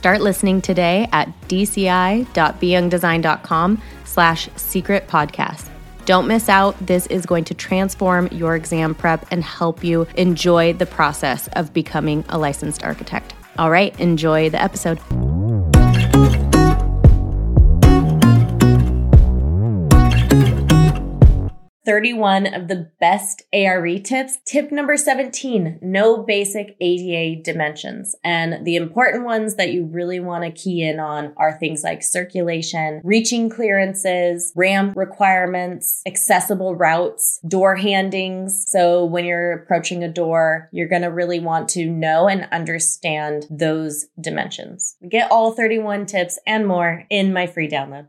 Start listening today at dci.beyoungdesign.com slash secret podcast. Don't miss out. This is going to transform your exam prep and help you enjoy the process of becoming a licensed architect. All right, enjoy the episode. 31 of the best ARE tips. Tip number 17, know basic ADA dimensions. And the important ones that you really want to key in on are things like circulation, reaching clearances, ramp requirements, accessible routes, door handings. So when you're approaching a door, you're going to really want to know and understand those dimensions. Get all 31 tips and more in my free download.